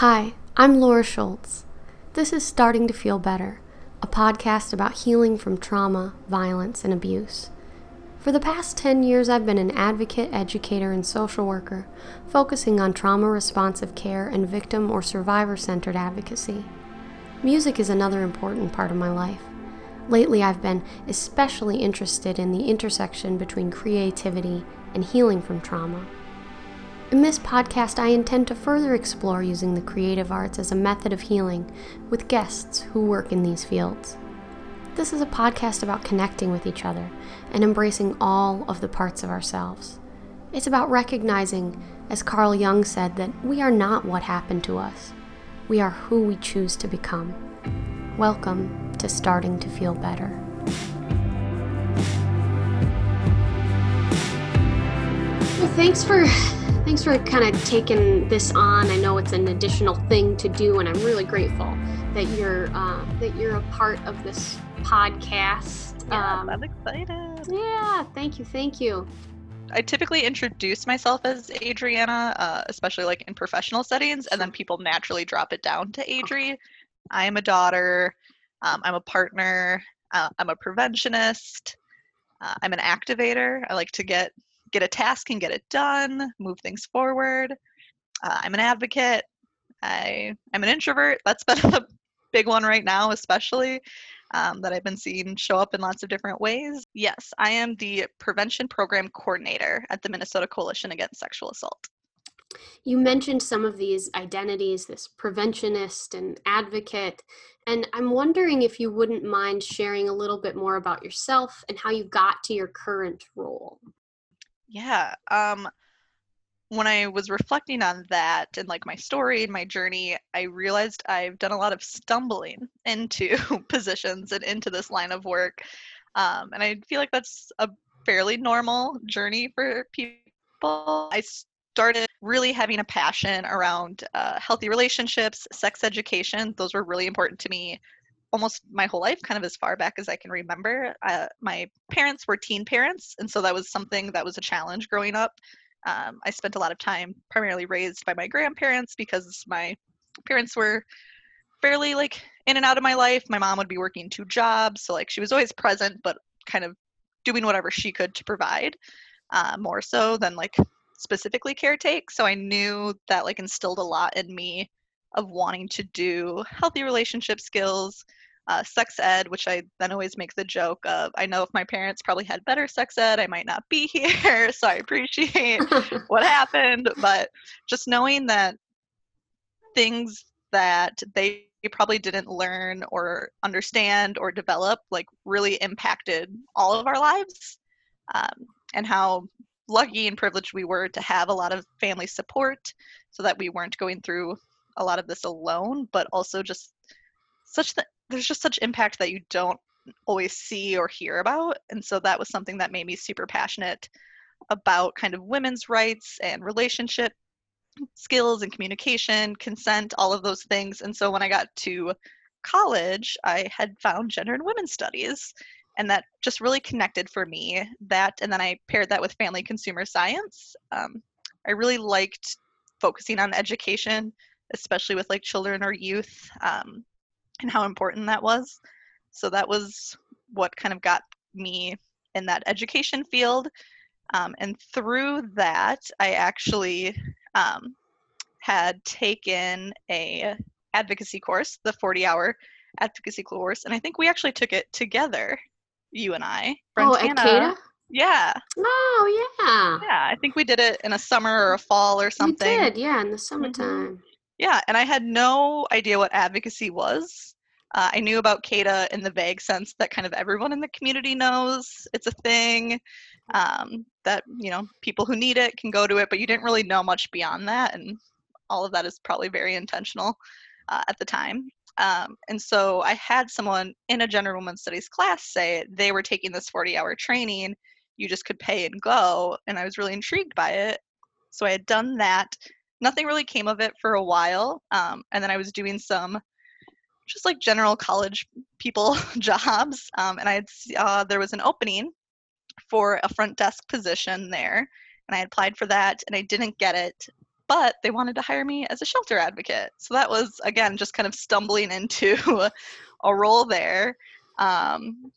Hi, I'm Laura Schultz. This is Starting to Feel Better, a podcast about healing from trauma, violence, and abuse. For the past 10 years, I've been an advocate, educator, and social worker, focusing on trauma responsive care and victim or survivor centered advocacy. Music is another important part of my life. Lately, I've been especially interested in the intersection between creativity and healing from trauma. In this podcast, I intend to further explore using the creative arts as a method of healing with guests who work in these fields. This is a podcast about connecting with each other and embracing all of the parts of ourselves. It's about recognizing, as Carl Jung said, that we are not what happened to us, we are who we choose to become. Welcome to Starting to Feel Better. Well, thanks for thanks for kind of taking this on. I know it's an additional thing to do, and I'm really grateful that you're uh, that you're a part of this podcast. Yeah, um, I'm excited. Yeah, thank you, thank you. I typically introduce myself as Adrianna, uh, especially like in professional settings, and then people naturally drop it down to Adri. I am a daughter. Um, I'm a partner. Uh, I'm a preventionist. Uh, I'm an activator. I like to get get a task and get it done, move things forward. Uh, I'm an advocate. I I'm an introvert. That's been a big one right now, especially um, that I've been seeing show up in lots of different ways. Yes, I am the prevention program coordinator at the Minnesota Coalition Against Sexual Assault. You mentioned some of these identities, this preventionist and advocate, and I'm wondering if you wouldn't mind sharing a little bit more about yourself and how you got to your current role. Yeah. Um, when I was reflecting on that and like my story and my journey, I realized I've done a lot of stumbling into positions and into this line of work. Um, and I feel like that's a fairly normal journey for people. I started really having a passion around uh, healthy relationships, sex education. Those were really important to me almost my whole life, kind of as far back as I can remember. Uh, my parents were teen parents, and so that was something that was a challenge growing up. Um, I spent a lot of time primarily raised by my grandparents because my parents were fairly like in and out of my life. My mom would be working two jobs, so like she was always present, but kind of doing whatever she could to provide, uh, more so than like specifically caretake. So I knew that like instilled a lot in me of wanting to do healthy relationship skills, uh, sex ed, which I then always make the joke of I know if my parents probably had better sex ed, I might not be here. so I appreciate what happened. But just knowing that things that they probably didn't learn or understand or develop like really impacted all of our lives um, and how lucky and privileged we were to have a lot of family support so that we weren't going through a lot of this alone but also just such that there's just such impact that you don't always see or hear about. And so that was something that made me super passionate about kind of women's rights and relationship skills and communication, consent, all of those things. And so when I got to college, I had found gender and women's studies. And that just really connected for me. That, and then I paired that with family consumer science. Um, I really liked focusing on education, especially with like children or youth. Um, and how important that was. So that was what kind of got me in that education field. Um, and through that, I actually um, had taken a advocacy course, the 40 hour advocacy course, and I think we actually took it together, you and I. Oh, at? Yeah. Oh, yeah. Yeah, I think we did it in a summer or a fall or something. We did, yeah, in the summertime. Mm-hmm. Yeah, and I had no idea what advocacy was. Uh, I knew about CADA in the vague sense that kind of everyone in the community knows it's a thing, um, that, you know, people who need it can go to it, but you didn't really know much beyond that. And all of that is probably very intentional uh, at the time. Um, and so I had someone in a gender women's studies class say they were taking this 40 hour training, you just could pay and go. And I was really intrigued by it. So I had done that. Nothing really came of it for a while. Um, and then I was doing some just like general college people jobs. Um, and I had uh, there was an opening for a front desk position there, and I applied for that, and I didn't get it. but they wanted to hire me as a shelter advocate. So that was, again, just kind of stumbling into a role there. Um,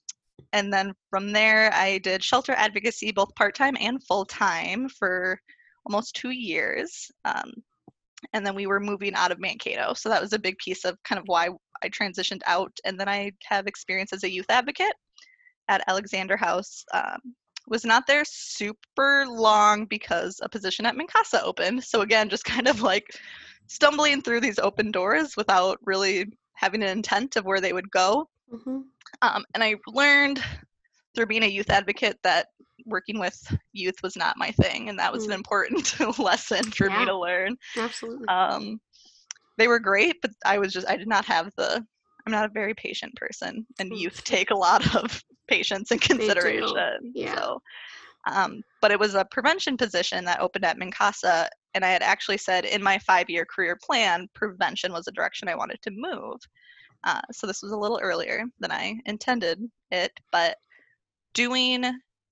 and then from there, I did shelter advocacy both part time and full time for almost two years. Um, and then we were moving out of Mankato. So that was a big piece of kind of why I transitioned out. And then I have experience as a youth advocate at Alexander House. Um, was not there super long because a position at MNCASA opened. So again, just kind of like stumbling through these open doors without really having an intent of where they would go. Mm-hmm. Um, and I learned through being a youth advocate that working with youth was not my thing, and that was mm. an important lesson for yeah, me to learn. Absolutely. Um, they were great, but I was just I did not have the. I'm not a very patient person, and mm. youth take a lot of patience and consideration. Yeah. So, um, but it was a prevention position that opened at MNCASA, and I had actually said in my five-year career plan, prevention was a direction I wanted to move. Uh, so this was a little earlier than I intended it, but doing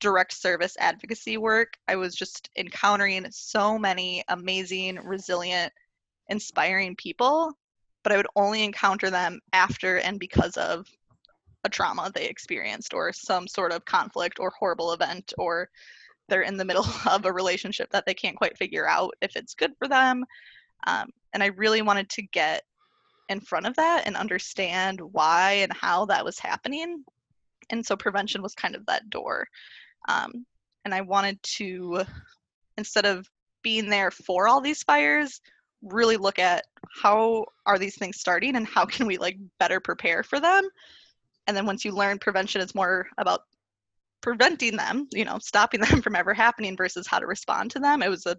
direct service advocacy work, I was just encountering so many amazing, resilient, inspiring people, but I would only encounter them after and because of a trauma they experienced or some sort of conflict or horrible event or they're in the middle of a relationship that they can't quite figure out if it's good for them. Um, and I really wanted to get in front of that and understand why and how that was happening. And so prevention was kind of that door. Um, and I wanted to, instead of being there for all these fires, really look at how are these things starting and how can we like better prepare for them. And then once you learn prevention is more about preventing them, you know, stopping them from ever happening versus how to respond to them. It was a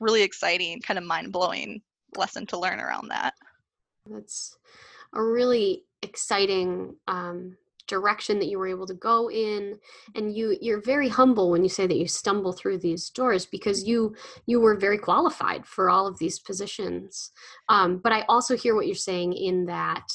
really exciting, kind of mind blowing lesson to learn around that. That's a really exciting um, direction that you were able to go in and you you're very humble when you say that you stumble through these doors because you you were very qualified for all of these positions um, but i also hear what you're saying in that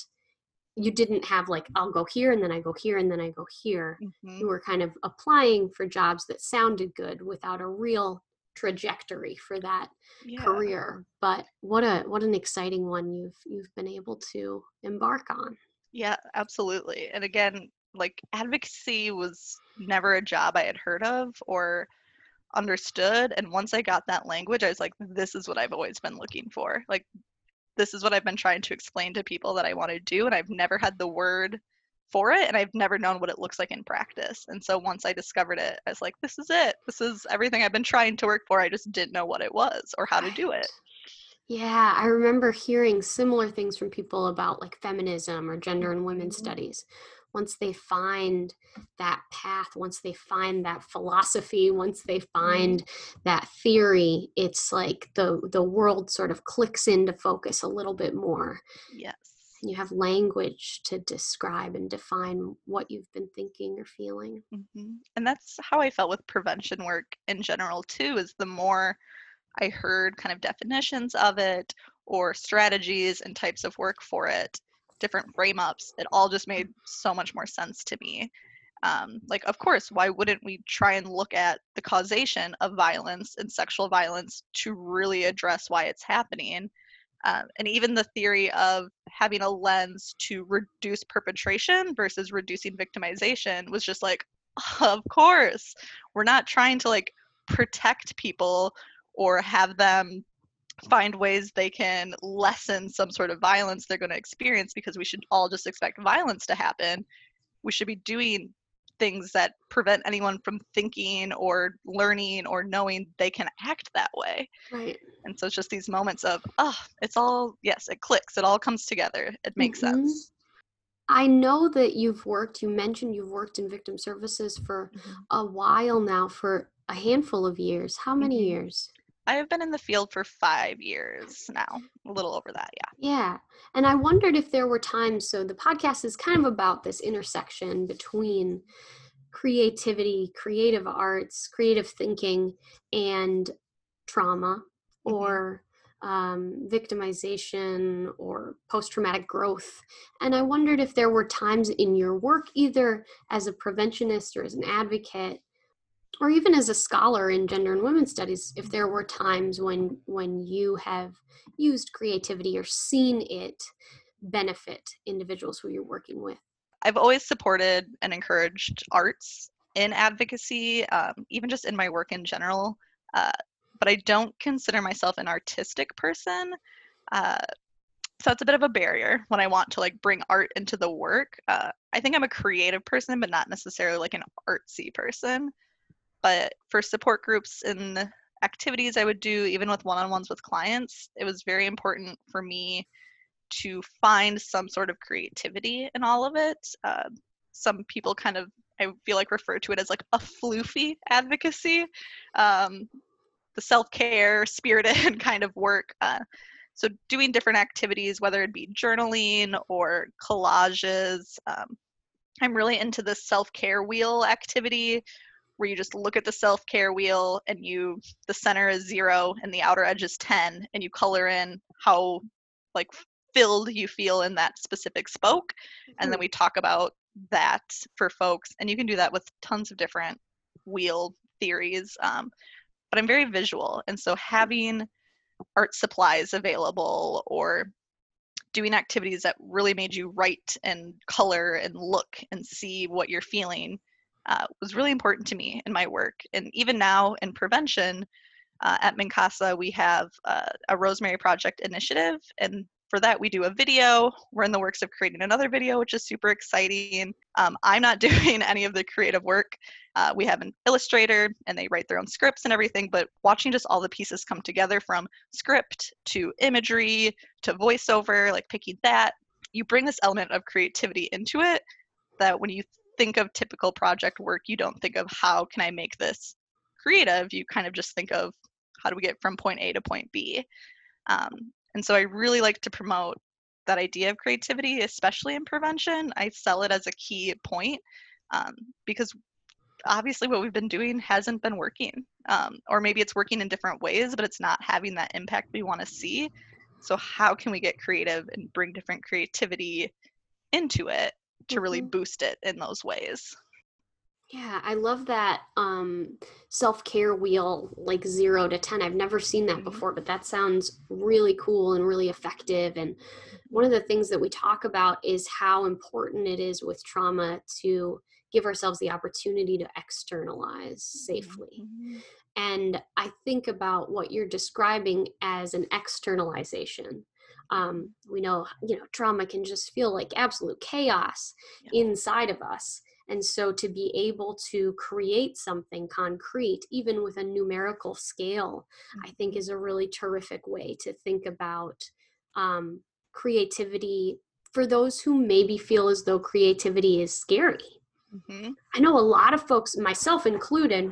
you didn't have like i'll go here and then i go here and then i go here mm-hmm. you were kind of applying for jobs that sounded good without a real trajectory for that yeah. career but what a what an exciting one you've you've been able to embark on yeah absolutely and again like advocacy was never a job i had heard of or understood and once i got that language i was like this is what i've always been looking for like this is what i've been trying to explain to people that i want to do and i've never had the word for it and I've never known what it looks like in practice. And so once I discovered it, I was like, this is it. This is everything I've been trying to work for. I just didn't know what it was or how to do it. Yeah, I remember hearing similar things from people about like feminism or gender and women's mm-hmm. studies. Once they find that path, once they find that philosophy, once they mm-hmm. find that theory, it's like the the world sort of clicks into focus a little bit more. Yes And you have language to describe and define what you've been thinking or feeling mm-hmm. and that's how i felt with prevention work in general too is the more i heard kind of definitions of it or strategies and types of work for it different frame ups it all just made so much more sense to me. Um, like of course why wouldn't we try and look at the causation of violence and sexual violence to really address why it's happening? Um, and even the theory of having a lens to reduce perpetration versus reducing victimization was just like of course we're not trying to like protect people or have them find ways they can lessen some sort of violence they're going to experience because we should all just expect violence to happen we should be doing things that prevent anyone from thinking or learning or knowing they can act that way. Right. And so it's just these moments of, oh, it's all, yes, it clicks. It all comes together. It makes mm-hmm. sense. I know that you've worked, you mentioned you've worked in victim services for mm-hmm. a while now, for a handful of years. How many mm-hmm. years? I have been in the field for five years now, a little over that, yeah. Yeah. And I wondered if there were times, so the podcast is kind of about this intersection between creativity, creative arts, creative thinking, and trauma mm-hmm. or um, victimization or post traumatic growth. And I wondered if there were times in your work, either as a preventionist or as an advocate, or even as a scholar in gender and women's studies if there were times when when you have used creativity or seen it benefit individuals who you're working with? I've always supported and encouraged arts in advocacy um, even just in my work in general uh, but i don't consider myself an artistic person uh, so it's a bit of a barrier when i want to like bring art into the work. Uh, i think i'm a creative person but not necessarily like an artsy person but for support groups and activities I would do, even with one on ones with clients, it was very important for me to find some sort of creativity in all of it. Uh, some people kind of, I feel like, refer to it as like a floofy advocacy, um, the self care, spirited kind of work. Uh, so, doing different activities, whether it be journaling or collages. Um, I'm really into the self care wheel activity where you just look at the self-care wheel and you the center is zero and the outer edge is 10 and you color in how like filled you feel in that specific spoke. And then we talk about that for folks and you can do that with tons of different wheel theories um, but i'm very visual and so having art supplies available or doing activities that really made you write and color and look and see what you're feeling uh, was really important to me in my work. And even now in prevention uh, at MNCASA, we have uh, a Rosemary Project initiative. And for that, we do a video. We're in the works of creating another video, which is super exciting. Um, I'm not doing any of the creative work. Uh, we have an illustrator and they write their own scripts and everything, but watching just all the pieces come together from script to imagery to voiceover, like picking that, you bring this element of creativity into it that when you think of typical project work, you don't think of how can I make this creative. You kind of just think of how do we get from point A to point B. Um, and so I really like to promote that idea of creativity, especially in prevention. I sell it as a key point um, because obviously what we've been doing hasn't been working. Um, or maybe it's working in different ways, but it's not having that impact we want to see. So, how can we get creative and bring different creativity into it to really mm-hmm. boost it in those ways. Yeah, I love that um, self care wheel, like zero to 10. I've never seen that mm-hmm. before, but that sounds really cool and really effective. And one of the things that we talk about is how important it is with trauma to give ourselves the opportunity to externalize safely. Mm-hmm. And I think about what you're describing as an externalization um, we know you know trauma can just feel like absolute chaos yeah. inside of us and so to be able to create something concrete even with a numerical scale mm-hmm. i think is a really terrific way to think about um, creativity for those who maybe feel as though creativity is scary mm-hmm. i know a lot of folks myself included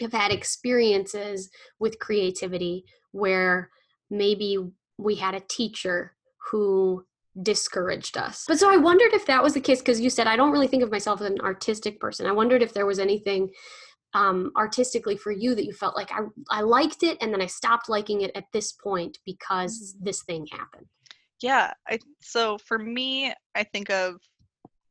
have had experiences with creativity where maybe we had a teacher who discouraged us. But so I wondered if that was the case because you said I don't really think of myself as an artistic person. I wondered if there was anything um, artistically for you that you felt like I, I liked it and then I stopped liking it at this point because mm-hmm. this thing happened. Yeah. I, so for me, I think of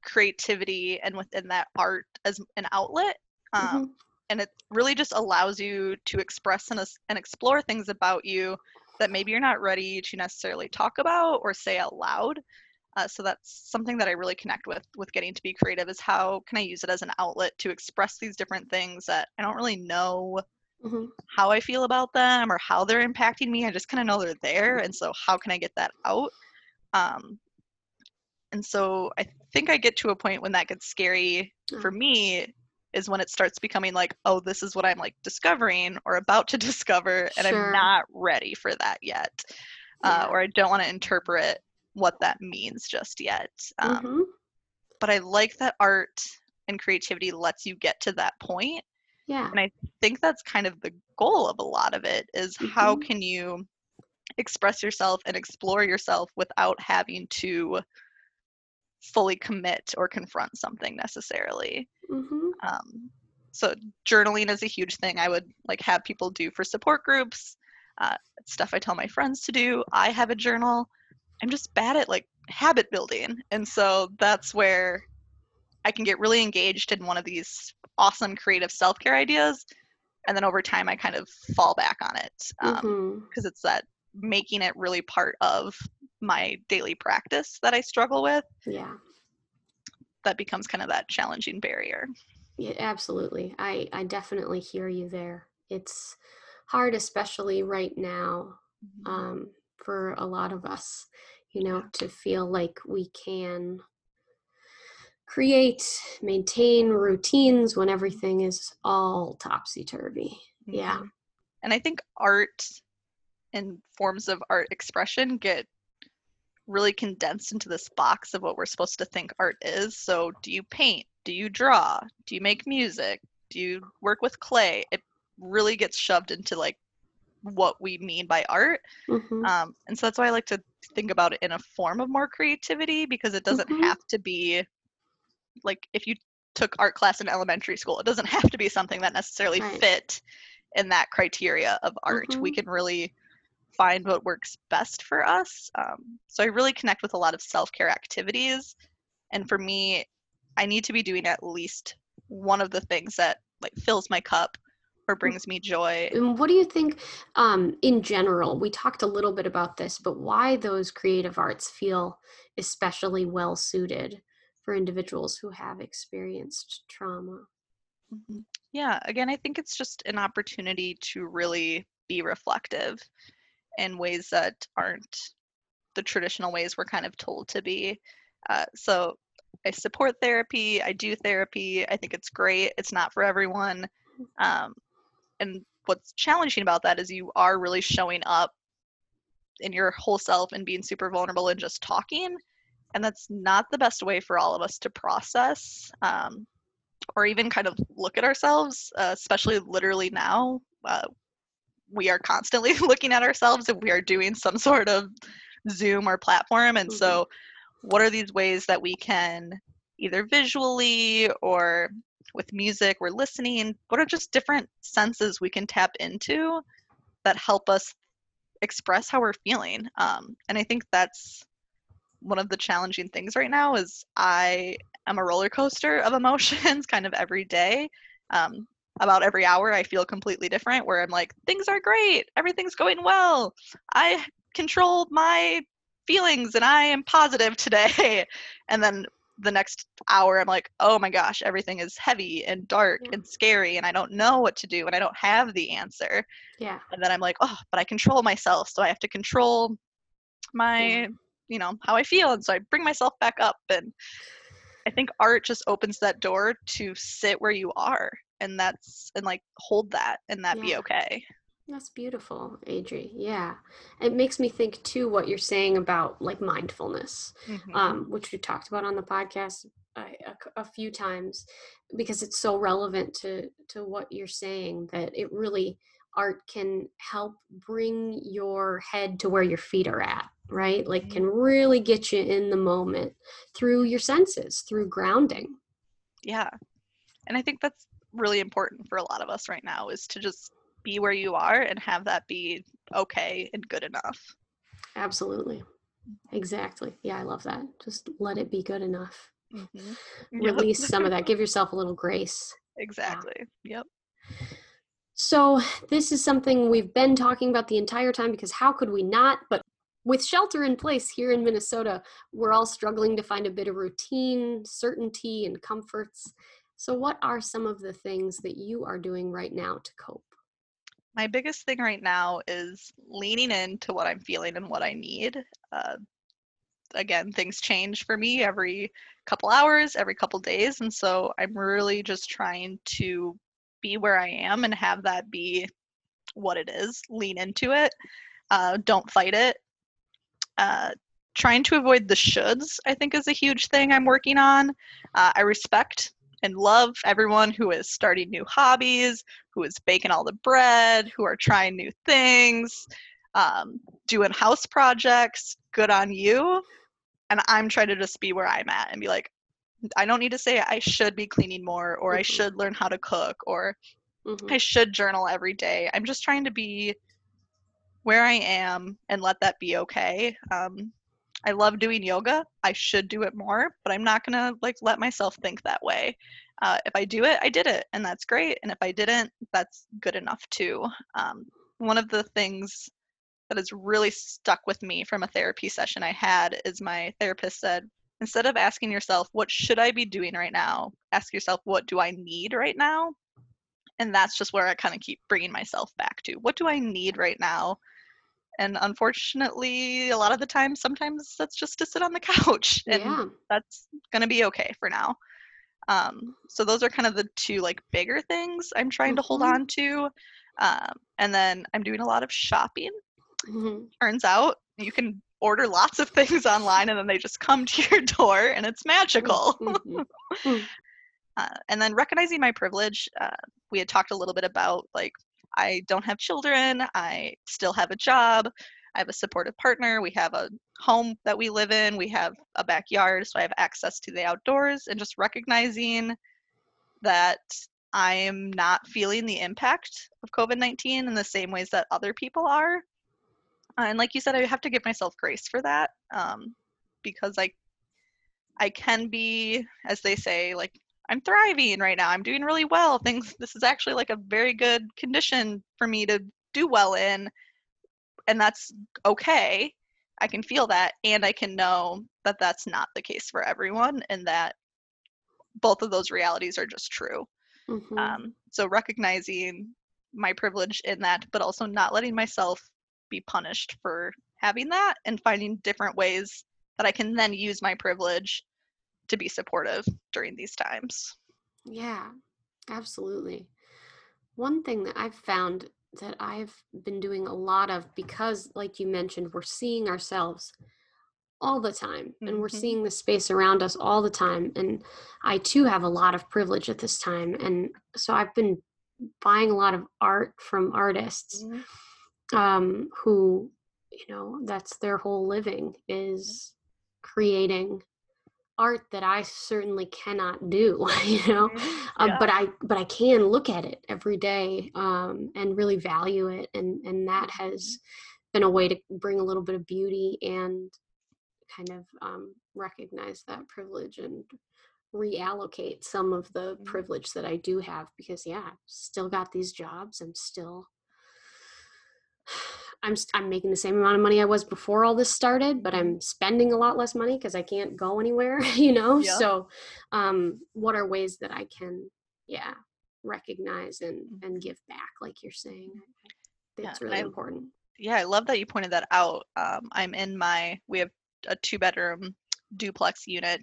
creativity and within that art as an outlet. Um, mm-hmm. And it really just allows you to express and, and explore things about you that maybe you're not ready to necessarily talk about or say out loud. Uh, so that's something that I really connect with with getting to be creative is how can I use it as an outlet to express these different things that I don't really know mm-hmm. how I feel about them or how they're impacting me. I just kind of know they're there, and so how can I get that out? Um, and so I think I get to a point when that gets scary for mm. me is when it starts becoming like, oh, this is what I'm like discovering or about to discover, and sure. I'm not ready for that yet. Uh, yeah. Uh, or I don't want to interpret what that means just yet. Um, mm-hmm. But I like that art and creativity lets you get to that point. Yeah. And I think that's kind of the goal of a lot of it is mm-hmm. how can you express yourself and explore yourself without having to fully commit or confront something necessarily. Mm-hmm. Um, so journaling is a huge thing I would like have people do for support groups. Uh, stuff I tell my friends to do. I have a journal. I'm just bad at like habit building, and so that's where I can get really engaged in one of these awesome creative self care ideas, and then over time I kind of fall back on it because um, mm-hmm. it's that making it really part of my daily practice that I struggle with. Yeah. That becomes kind of that challenging barrier. Yeah, absolutely. I, I definitely hear you there. It's hard, especially right now, mm-hmm. um, for a lot of us, you know, to feel like we can create, maintain routines when everything is all topsy turvy. Mm-hmm. Yeah. And I think art and forms of art expression get really condensed into this box of what we're supposed to think art is. So, do you paint? Do you draw? Do you make music? Do you work with clay? It really gets shoved into like what we mean by art. Mm-hmm. Um, and so that's why I like to think about it in a form of more creativity because it doesn't mm-hmm. have to be like if you took art class in elementary school, it doesn't have to be something that necessarily right. fit in that criteria of art. Mm-hmm. We can really find what works best for us. Um, so I really connect with a lot of self care activities. And for me, I need to be doing at least one of the things that like fills my cup or mm. brings me joy. And what do you think um, in general? We talked a little bit about this, but why those creative arts feel especially well suited for individuals who have experienced trauma? Mm-hmm. Yeah, again, I think it's just an opportunity to really be reflective in ways that aren't the traditional ways we're kind of told to be. Uh, so I support therapy. I do therapy. I think it's great. It's not for everyone. Um, and what's challenging about that is you are really showing up in your whole self and being super vulnerable and just talking. And that's not the best way for all of us to process um, or even kind of look at ourselves, uh, especially literally now. Uh, we are constantly looking at ourselves if we are doing some sort of Zoom or platform. And mm-hmm. so, what are these ways that we can either visually or with music we're listening? What are just different senses we can tap into that help us express how we're feeling? Um, and I think that's one of the challenging things right now is I am a roller coaster of emotions kind of every day. Um, about every hour I feel completely different where I'm like things are great, everything's going well. I control my feelings and I am positive today. and then the next hour I'm like, "Oh my gosh, everything is heavy and dark yeah. and scary and I don't know what to do and I don't have the answer." Yeah. And then I'm like, "Oh, but I control myself, so I have to control my, yeah. you know, how I feel." And so I bring myself back up and I think art just opens that door to sit where you are and that's and like hold that and that yeah. be okay that's beautiful adri yeah it makes me think too what you're saying about like mindfulness mm-hmm. um, which we talked about on the podcast a, a, a, few times because it's so relevant to to what you're saying that it really art can help bring your head to where your feet are at right like can mm-hmm. really get you in the moment through your senses through grounding yeah and i think that's really important for a lot of us right now is to just be where you are and have that be okay and good enough. Absolutely. Exactly. Yeah, I love that. Just let it be good enough. Mm-hmm. Release yep. some of that. Give yourself a little grace. Exactly. Yeah. Yep. So, this is something we've been talking about the entire time because how could we not? But with shelter in place here in Minnesota, we're all struggling to find a bit of routine, certainty, and comforts. So, what are some of the things that you are doing right now to cope? My biggest thing right now is leaning into what I'm feeling and what I need. Uh, again, things change for me every couple hours, every couple days. And so I'm really just trying to be where I am and have that be what it is. Lean into it. Uh, don't fight it. Uh, trying to avoid the shoulds, I think, is a huge thing I'm working on. Uh, I respect and love everyone who is starting new hobbies, who is baking all the bread, who are trying new things, um, doing house projects. Good on you. And I'm trying to just be where I'm at and be like, I don't need to say I should be cleaning more or mm-hmm. I should learn how to cook or mm-hmm. I should journal every day. I'm just trying to be where I am and let that be okay. Um, I love doing yoga. I should do it more, but I'm not gonna like let myself think that way. Uh, if I do it, I did it, and that's great. And if I didn't, that's good enough too. Um, one of the things that has really stuck with me from a therapy session I had is my therapist said, instead of asking yourself, what should I be doing right now? Ask yourself, what do I need right now? And that's just where I kind of keep bringing myself back to. What do I need right now? And unfortunately, a lot of the time, sometimes that's just to sit on the couch. And Yeah. that's going to be okay for now. Um, so those are kind of the two like bigger things I'm trying to hold Mhm. on to. Um, and then I'm doing a lot of shopping Mhm. turns out you can order lots of things online and then they just come to your door and it's magical. Mhm. Uh, and then recognizing my privilege, uh, we had talked a little bit about like, I don't have children, I still have a job, I have a supportive partner, we have a home that we live in, we have a backyard, so I have access to the outdoors, and just recognizing that I am not feeling the impact of COVID 19 in the same ways that other people are. Uh, and like you said, I have to give myself grace for that um, because I, I can be, as they say, like I'm thriving right now. I'm doing really well. Things. This is actually like a very good condition for me to do well in, and that's okay. I can feel that, and I can know that that's not the case for everyone, and that both of those realities are just true. Mhm. Um, so recognizing my privilege in that, but also not letting myself be punished for having that and finding different ways that I can then use my privilege to be supportive during these times. Yeah, absolutely. One thing that I've found that I've been doing a lot of because, like you mentioned, we're seeing ourselves all the time and we're Mhm. seeing the space around us all the time. And I too have a lot of privilege at this time. And so I've been buying a lot of art from artists um, who, you know, that's their whole living is creating art that I certainly cannot do, you know. Mhm. Um, Yeah. but I but I can look at it every day um, and really value it, and and that has been a way to bring a little bit of beauty and kind of um, recognize that privilege and reallocate some of the Mhm. privilege that I do have because yeah, I've still got these jobs. I'm still I'm I'm making the same amount of money I was before all this started, but. I'm spending a lot less money because I can't go anywhere, you know. Yep. So, um, what are ways that I can, yeah, recognize and and give back, like you're saying? Yeah, It's really I- important. yeah, I love that you pointed that out. Um, I'm in my, we have a two bedroom duplex unit,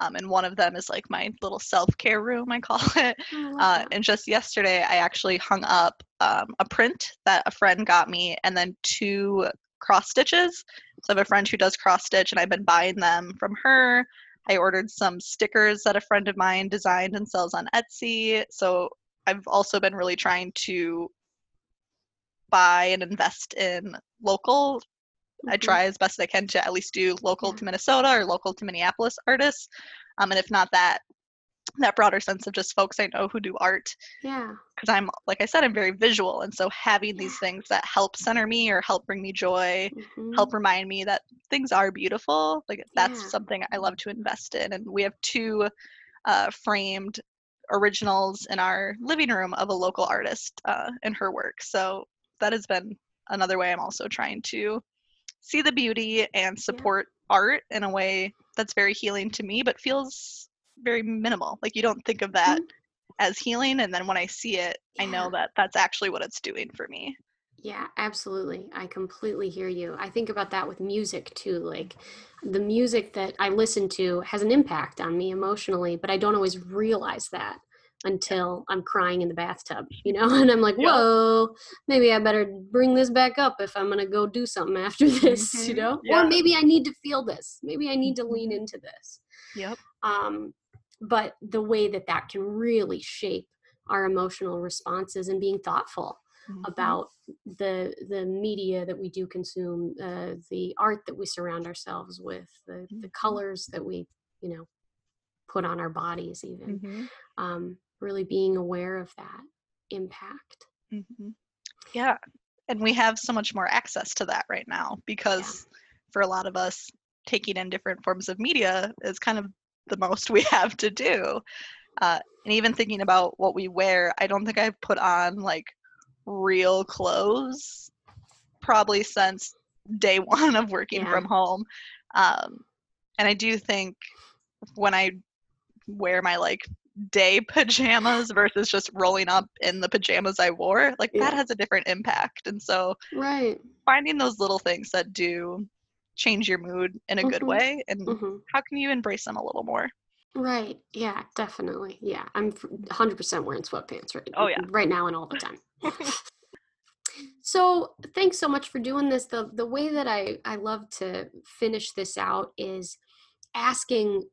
um, and one of them is like my little self care room, I call it. Oh, Uh, and just yesterday, I actually hung up um, a print that a friend got me, and then two cross stitches. So I have a friend who does cross stitch, and I've been buying them from her. I ordered some stickers that a friend of mine designed and sells on Etsy. So I've also been really trying to buy and invest in local. I Mhm. try as best I can to at least do local to Minnesota or local to Minneapolis artists. Um, and if not that, that broader sense of just folks I know who do art Yeah. because I'm like I said, I'm very visual, and so having these things that help center me or help bring me joy, Mhm. help remind me that things are beautiful. Like that's Yeah. something I love to invest in, and we have two uh, framed originals in our living room of a local artist uh, and her work. So that has been another way I'm also trying to see the beauty and support art in a way that's very healing to me, but feels very minimal. Like you don't think of that Mhm. as healing, and then when I see it, I know that that's actually what it's doing for me. Yeah, absolutely. I completely hear you. I think about that with music too. Like the music that I listen to has an impact on me emotionally, but I don't always realize that until I'm crying in the bathtub, you know? And I'm like, whoa, maybe I better bring this back up if I'm going to go do something after this, you Mhm. know? Yeah. Or maybe I need to feel this. Maybe I need to lean Mhm. into this. Yep. um, but the way that that can really shape our emotional responses and being thoughtful Mm-hmm. about the the media that we do consume uh, the art that we surround ourselves with the, the Mhm. colors that we you know put on our bodies even Mhm. um, really being aware of that impact Mhm. Yeah. And we have so much more access to that right now because for a lot of us, taking in different forms of media is kind of the most we have to do. Uh, and even thinking about what we wear, I don't think I've put on like real clothes probably since day one of working Yeah. from home. Um, and I do think when I wear my like day pajamas versus just rolling up in the pajamas I wore, like Yeah. that has a different impact. And so Right. finding those little things that do change your mood in a good Mhm. way and hmm how can you embrace them a little more? Right. Yeah, definitely. Yeah, I'm 100% wearing sweatpants right Oh, yeah. right now and all the time. so, thanks so much for doing this. The the way that I I love to finish this out is asking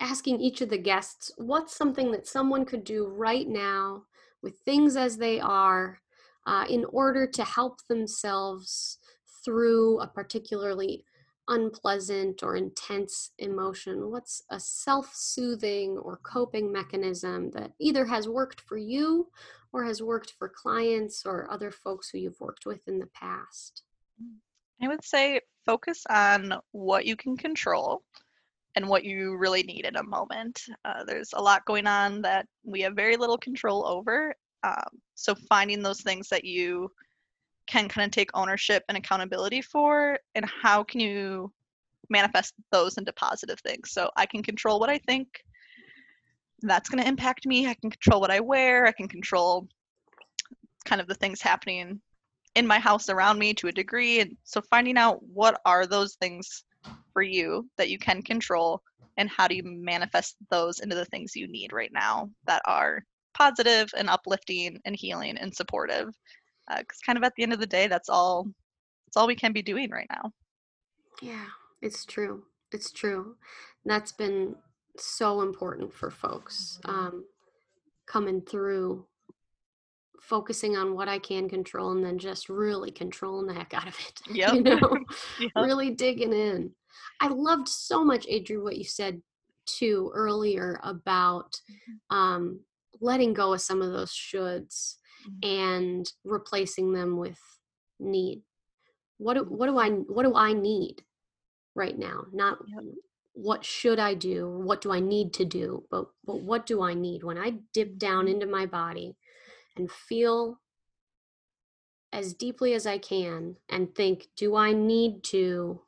asking each of the guests what's something that someone could do right now with things as they are uh, in order to help themselves through a particularly unpleasant or intense emotion? What's a self-soothing or coping mechanism that either has worked for you or has worked for clients or other folks who you've worked with in the past? I would say focus on what you can control and what you really need in a moment. Uh, there's a lot going on that we have very little control over. Um, so finding those things that you can kind of take ownership and accountability for, and how can you manifest those into positive things? So I can control what I think. That's going to impact me. I can control what I wear. I can control kind of the things happening in my house around me to a degree and so finding out what are those things for you that you can control and how do you manifest those into the things you need right now that are positive and uplifting and healing and supportive because kind of at the end of the day that's all that's all we can be doing right now Yeah, it's true. It's true. That's been so important for folks um, coming through, focusing on what I can control, and then just really controlling the heck out of it. Yep. You know, Yep. really digging in. I loved so much, Adri, what you said too earlier about mm-hmm. um, letting go of some of those shoulds mm-hmm. and replacing them with need. What do, what do I what do I need right now? Not Yep. what should I do what do I need to do, but but what do I need when I dip down mm-hmm. into my body and feel as deeply as I can and think, do I need to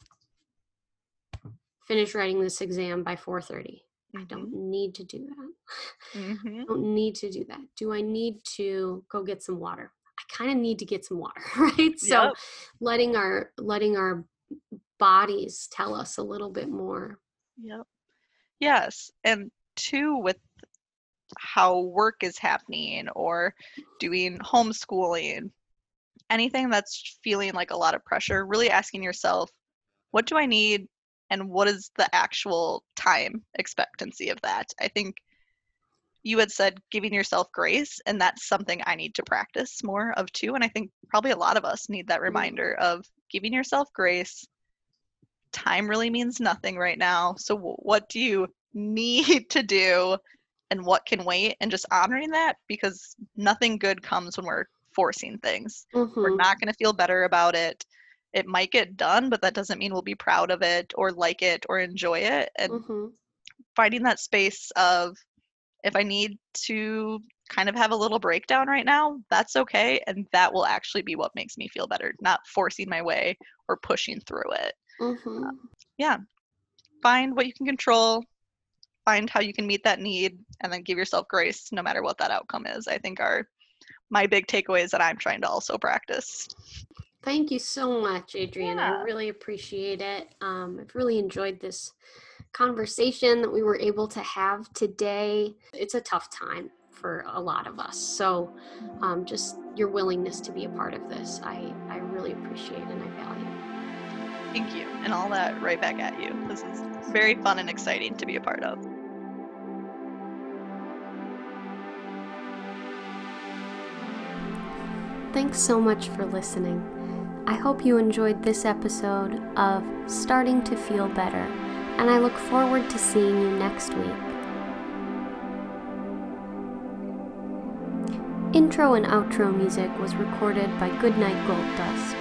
finish writing this exam by 4:30? I don't need to do that. Mhm. I don't need to do that. Do I need to go get some water? I kind of need to get some water, right? So Yep. letting our letting our bodies tell us a little bit more. Yep. Yes. And two, with how work is happening or doing homeschooling, anything that's feeling like a lot of pressure, really asking yourself, what do I need? And what is the actual time expectancy of that? I think you had said giving yourself grace, and that's something I need to practice more of too. And I think probably a lot of us need that reminder of giving yourself grace. Time really means nothing right now. So, what do you need to do, and what can wait? And just honoring that because nothing good comes when we're forcing things. We're Mhm. not going to feel better about it. It might get done, but that doesn't mean we'll be proud of it or like it or enjoy it. And Mhm. finding that space of if I need to kind of have a little breakdown right now, that's okay. And that will actually be what makes me feel better, not forcing my way or pushing through it. Mhm. Find what you can control, find how you can meet that need, and then give yourself grace no matter what that outcome is. I think are my big takeaways that I'm trying to also practice. Thank you so much, Adrian. Yeah. I really appreciate it. Um, I've really enjoyed this conversation that we were able to have today. It's a tough time for a lot of us. So, um, just your willingness to be a part of this, I, I really appreciate and I value. Thank you. And all that right back at you. This is very fun and exciting to be a part of. Thanks so much for listening. I hope you enjoyed this episode of Starting to Feel Better, and I look forward to seeing you next week. Intro and outro music was recorded by Goodnight Gold Dust.